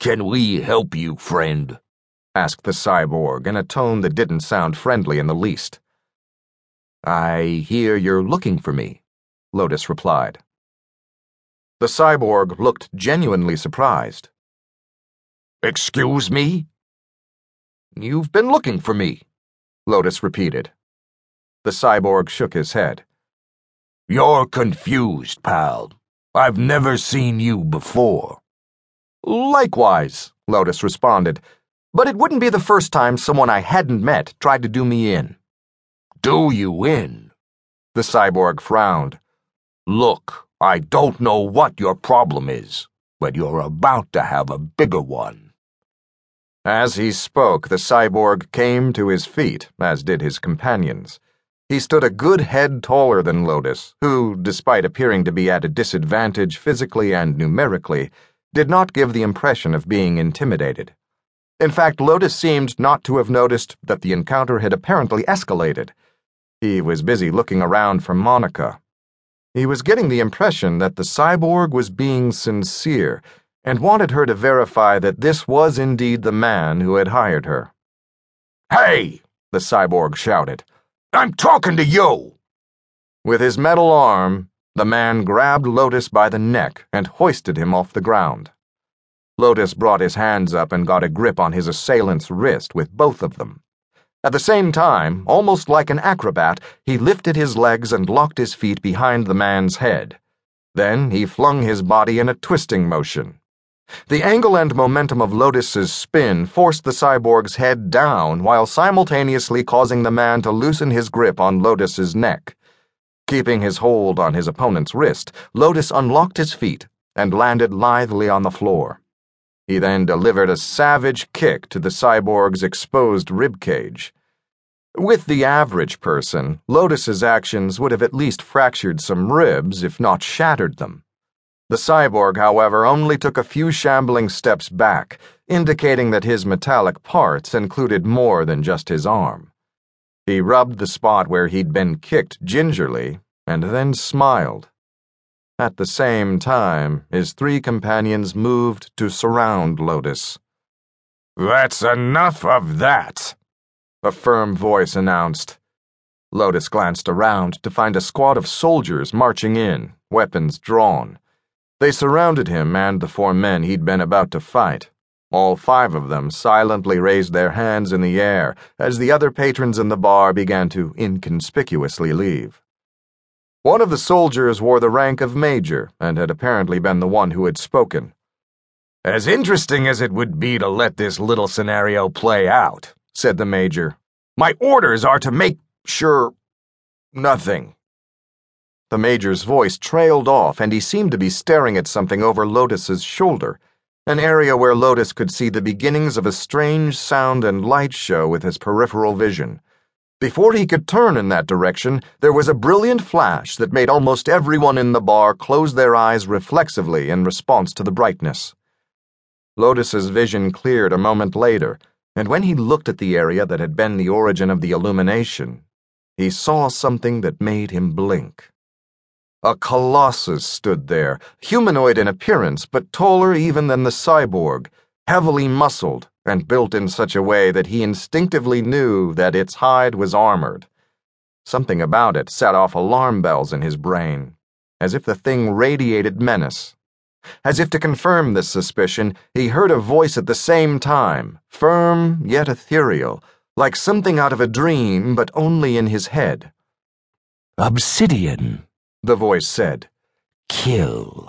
Can we help you, friend? asked the cyborg in a tone that didn't sound friendly in the least. I hear you're looking for me, Lotus replied. The cyborg looked genuinely surprised. Excuse me? You've been looking for me, Lotus repeated. The cyborg shook his head. You're confused, pal. I've never seen you before. Likewise, Lotus responded, but it wouldn't be the first time someone I hadn't met tried to do me in. Do you in? The cyborg frowned. Look, I don't know what your problem is, but you're about to have a bigger one. As he spoke, the cyborg came to his feet, as did his companions. He stood a good head taller than Lotus, who, despite appearing to be at a disadvantage physically and numerically, did not give the impression of being intimidated. In fact, Lotus seemed not to have noticed that the encounter had apparently escalated. He was busy looking around for Monica. He was getting the impression that the cyborg was being sincere and wanted her to verify that this was indeed the man who had hired her. Hey! the cyborg shouted. I'm talking to you! With his metal arm, the man grabbed Lotus by the neck and hoisted him off the ground. Lotus brought his hands up and got a grip on his assailant's wrist with both of them. At the same time, almost like an acrobat, he lifted his legs and locked his feet behind the man's head. Then he flung his body in a twisting motion. The angle and momentum of Lotus's spin forced the cyborg's head down while simultaneously causing the man to loosen his grip on Lotus's neck. Keeping his hold on his opponent's wrist, Lotus unlocked his feet and landed lithely on the floor. He then delivered a savage kick to the cyborg's exposed rib cage. With the average person, Lotus's actions would have at least fractured some ribs, if not shattered them. The cyborg, however, only took a few shambling steps back, indicating that his metallic parts included more than just his arm. He rubbed the spot where he'd been kicked gingerly and then smiled. At the same time, his three companions moved to surround Lotus. That's enough of that, a firm voice announced. Lotus glanced around to find a squad of soldiers marching in, weapons drawn. They surrounded him and the four men he'd been about to fight. All five of them silently raised their hands in the air as the other patrons in the bar began to inconspicuously leave. One of the soldiers wore the rank of major and had apparently been the one who had spoken. As interesting as it would be to let this little scenario play out, said the major, my orders are to make sure nothing. The major's voice trailed off, and he seemed to be staring at something over Lotus's shoulder, an area where Lotus could see the beginnings of a strange sound and light show with his peripheral vision. Before he could turn in that direction, there was a brilliant flash that made almost everyone in the bar close their eyes reflexively in response to the brightness. Lotus's vision cleared a moment later, and when he looked at the area that had been the origin of the illumination, he saw something that made him blink. A colossus stood there, humanoid in appearance, but taller even than the cyborg, heavily muscled and built in such a way that he instinctively knew that its hide was armored. Something about it set off alarm bells in his brain, as if the thing radiated menace. As if to confirm this suspicion, he heard a voice at the same time, firm yet ethereal, like something out of a dream, but only in his head. Obsidian, the voice said. Kill.